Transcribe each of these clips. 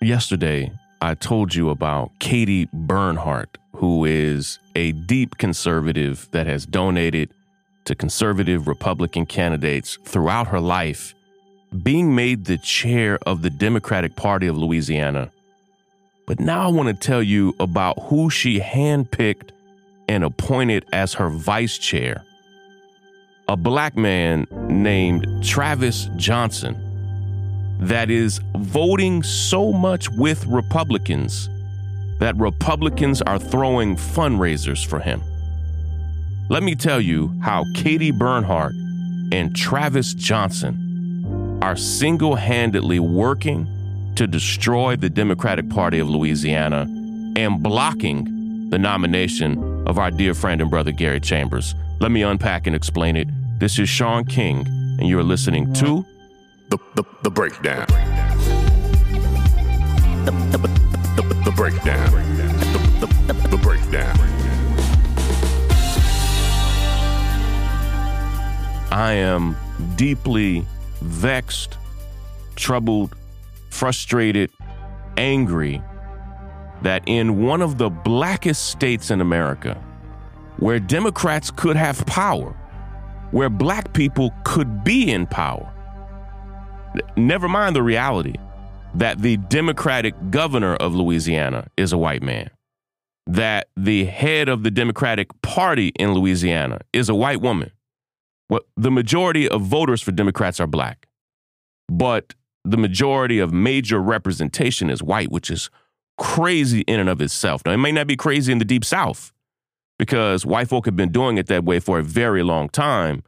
Yesterday, I told you about Katie Bernhardt, who is a deep conservative that has donated to conservative Republican candidates throughout her life, being made the chair of the Democratic Party of Louisiana. But now I want to tell you about who she handpicked and appointed as her vice chair a black man named Travis Johnson that is voting so much with Republicans that Republicans are throwing fundraisers for him. Let me tell you how Katie Bernhardt and Travis Johnson are single handedly working to destroy the Democratic Party of Louisiana and blocking the nomination of our dear friend and brother Gary Chambers. Let me unpack and explain it. This is Shaun King, and you're listening to the, the, the breakdown. The, the, the, the breakdown. The, the, the, the breakdown. I am deeply vexed, troubled, frustrated, angry that in one of the blackest states in America, where Democrats could have power, where black people could be in power, Never mind the reality that the Democratic governor of Louisiana is a white man, that the head of the Democratic Party in Louisiana is a white woman. Well, the majority of voters for Democrats are black, but the majority of major representation is white, which is crazy in and of itself. Now, it may not be crazy in the deep south because white folk have been doing it that way for a very long time,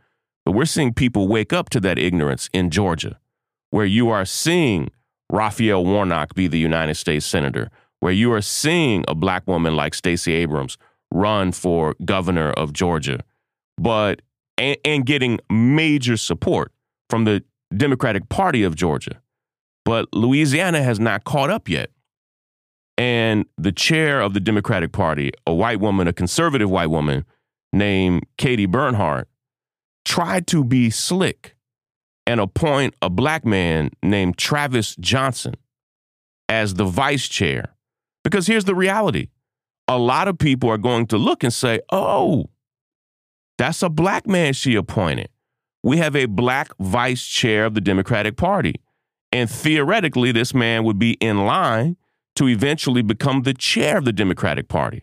but we're seeing people wake up to that ignorance in Georgia where you are seeing Raphael Warnock be the United States Senator, where you are seeing a black woman like Stacey Abrams run for governor of Georgia, but and, and getting major support from the Democratic Party of Georgia. But Louisiana has not caught up yet. And the chair of the Democratic Party, a white woman, a conservative white woman named Katie Bernhardt, tried to be slick and appoint a black man named Travis Johnson as the vice chair. Because here's the reality a lot of people are going to look and say, oh, that's a black man she appointed. We have a black vice chair of the Democratic Party. And theoretically, this man would be in line to eventually become the chair of the Democratic Party.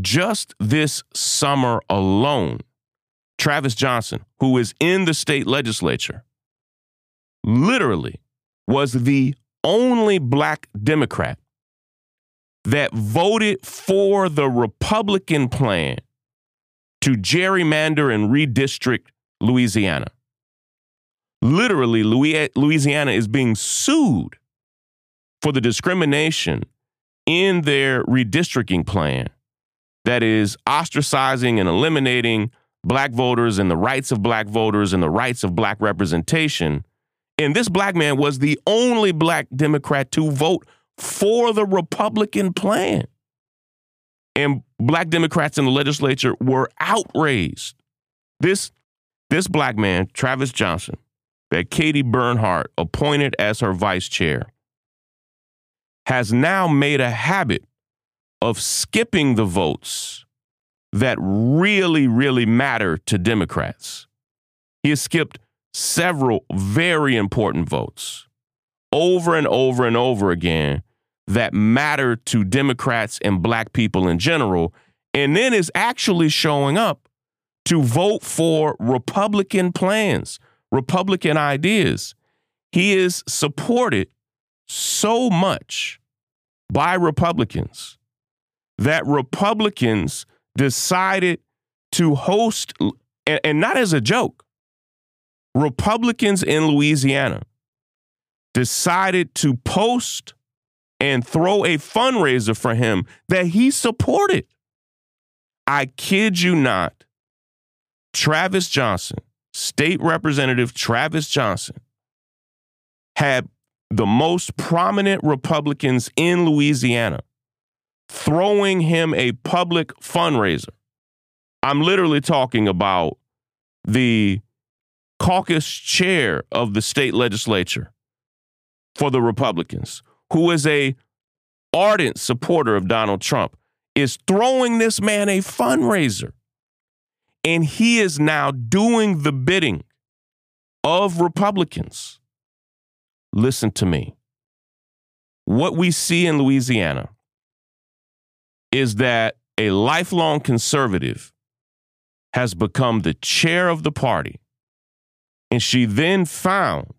Just this summer alone, Travis Johnson, who is in the state legislature, literally was the only black Democrat that voted for the Republican plan to gerrymander and redistrict Louisiana. Literally, Louisiana is being sued for the discrimination in their redistricting plan that is ostracizing and eliminating black voters and the rights of black voters and the rights of black representation. And this black man was the only black Democrat to vote for the Republican plan. And black Democrats in the legislature were outraged. This, this black man, Travis Johnson, that Katie Bernhardt appointed as her vice chair, has now made a habit of skipping the votes that really, really matter to Democrats. He has skipped several very important votes over and over and over again that matter to Democrats and black people in general, and then is actually showing up to vote for Republican plans, Republican ideas. He is supported so much by Republicans that Republicans decided to host, and, and not as a joke, Republicans in Louisiana decided to post and throw a fundraiser for him that he supported. I kid you not. Travis Johnson, State Representative Travis Johnson, had the most prominent Republicans in Louisiana throwing him a public fundraiser. I'm literally talking about the caucus chair of the state legislature for the Republicans, who is a ardent supporter of Donald Trump, is throwing this man a fundraiser. And he is now doing the bidding of Republicans. Listen to me. What we see in Louisiana is that a lifelong conservative has become the chair of the party. And she then found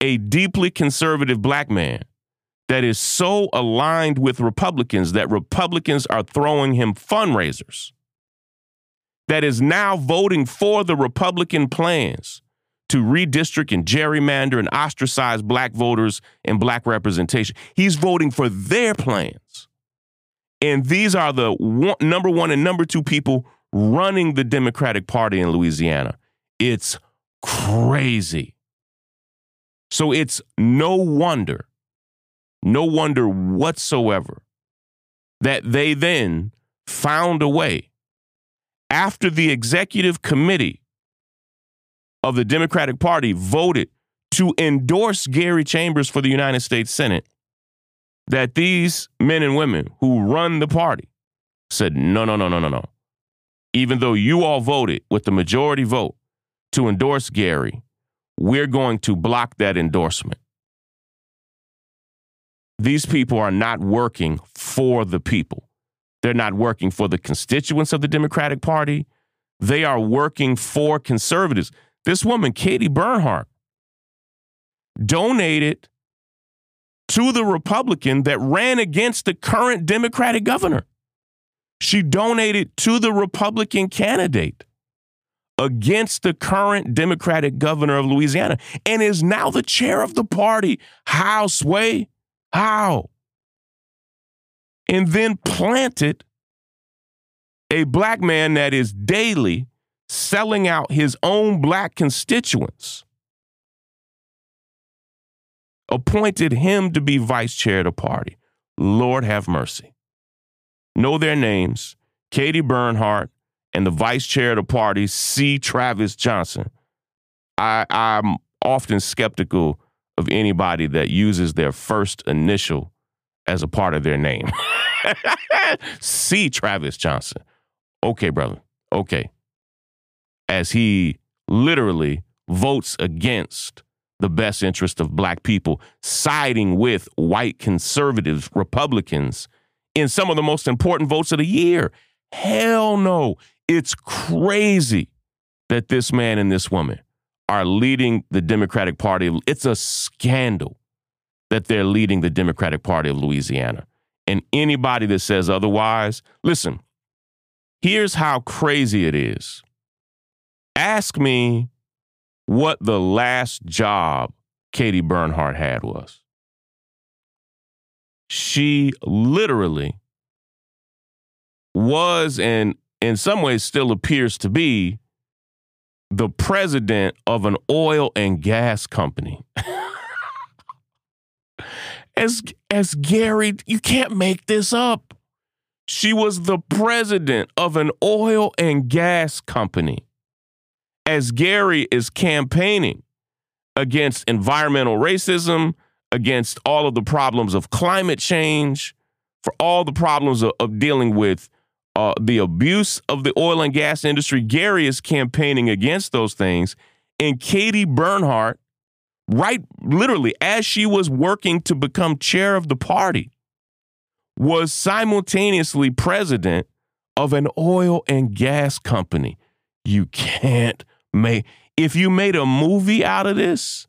a deeply conservative black man that is so aligned with Republicans that Republicans are throwing him fundraisers, that is now voting for the Republican plans to redistrict and gerrymander and ostracize black voters and black representation. He's voting for their plans. And these are the one, number one and number two people running the Democratic Party in Louisiana. It's crazy. So it's no wonder, no wonder whatsoever that they then found a way after the executive committee of the Democratic Party voted to endorse Gary Chambers for the United States Senate that these men and women who run the party said, no, no, no, no, no, no. Even though you all voted with the majority vote to endorse Gary, we're going to block that endorsement. These people are not working for the people. They're not working for the constituents of the Democratic Party. They are working for conservatives. This woman, Katie Bernhardt, donated to the Republican that ran against the current Democratic governor. She donated to the Republican candidate against the current Democratic governor of Louisiana and is now the chair of the party. How, Sway? How? And then planted a black man that is daily selling out his own black constituents, appointed him to be vice chair of the party. Lord have mercy. Know their names Katie Bernhardt and the vice chair of the party, C. Travis Johnson. I, I'm often skeptical of anybody that uses their first initial as a part of their name. C. Travis Johnson. Okay, brother. Okay as he literally votes against the best interest of black people, siding with white conservatives, Republicans in some of the most important votes of the year. Hell no. It's crazy that this man and this woman are leading the Democratic Party. It's a scandal that they're leading the Democratic Party of Louisiana. And anybody that says otherwise, listen, here's how crazy it is Ask me what the last job Katie Bernhardt had was. She literally was and in some ways still appears to be the president of an oil and gas company. as as Gary, you can't make this up. She was the president of an oil and gas company as Gary is campaigning against environmental racism, against all of the problems of climate change, for all the problems of, of dealing with uh, the abuse of the oil and gas industry. Gary is campaigning against those things. And Katie Bernhardt, right, literally, as she was working to become chair of the party, was simultaneously president of an oil and gas company. You can't May if you made a movie out of this,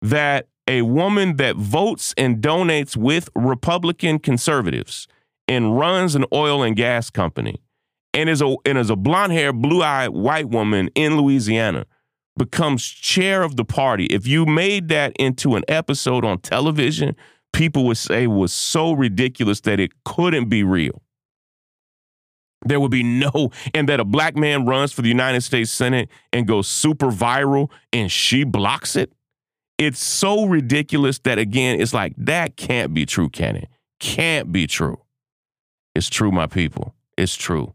that a woman that votes and donates with Republican conservatives and runs an oil and gas company and is a and is a blonde haired, blue eyed white woman in Louisiana becomes chair of the party. If you made that into an episode on television, people would say was so ridiculous that it couldn't be real. There would be no, and that a black man runs for the United States Senate and goes super viral and she blocks it. It's so ridiculous that, again, it's like, that can't be true, can it? Can't be true. It's true, my people. It's true.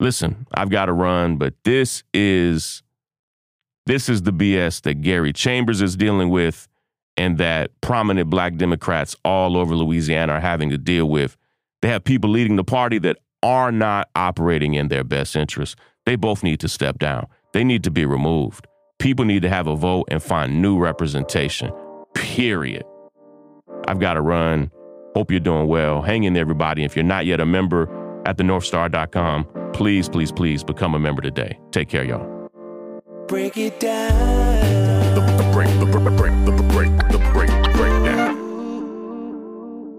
Listen, I've got to run, but this is this is the BS that Gary Chambers is dealing with and that prominent black Democrats all over Louisiana are having to deal with. They have people leading the party that are not operating in their best interest. They both need to step down. They need to be removed. People need to have a vote and find new representation. Period. I've got to run. Hope you're doing well. Hang in there, everybody. If you're not yet a member at thenorthstar.com, please, please, please become a member today. Take care, y'all. Break it down. The, the break, the, the break, the, the break, the break, breakdown.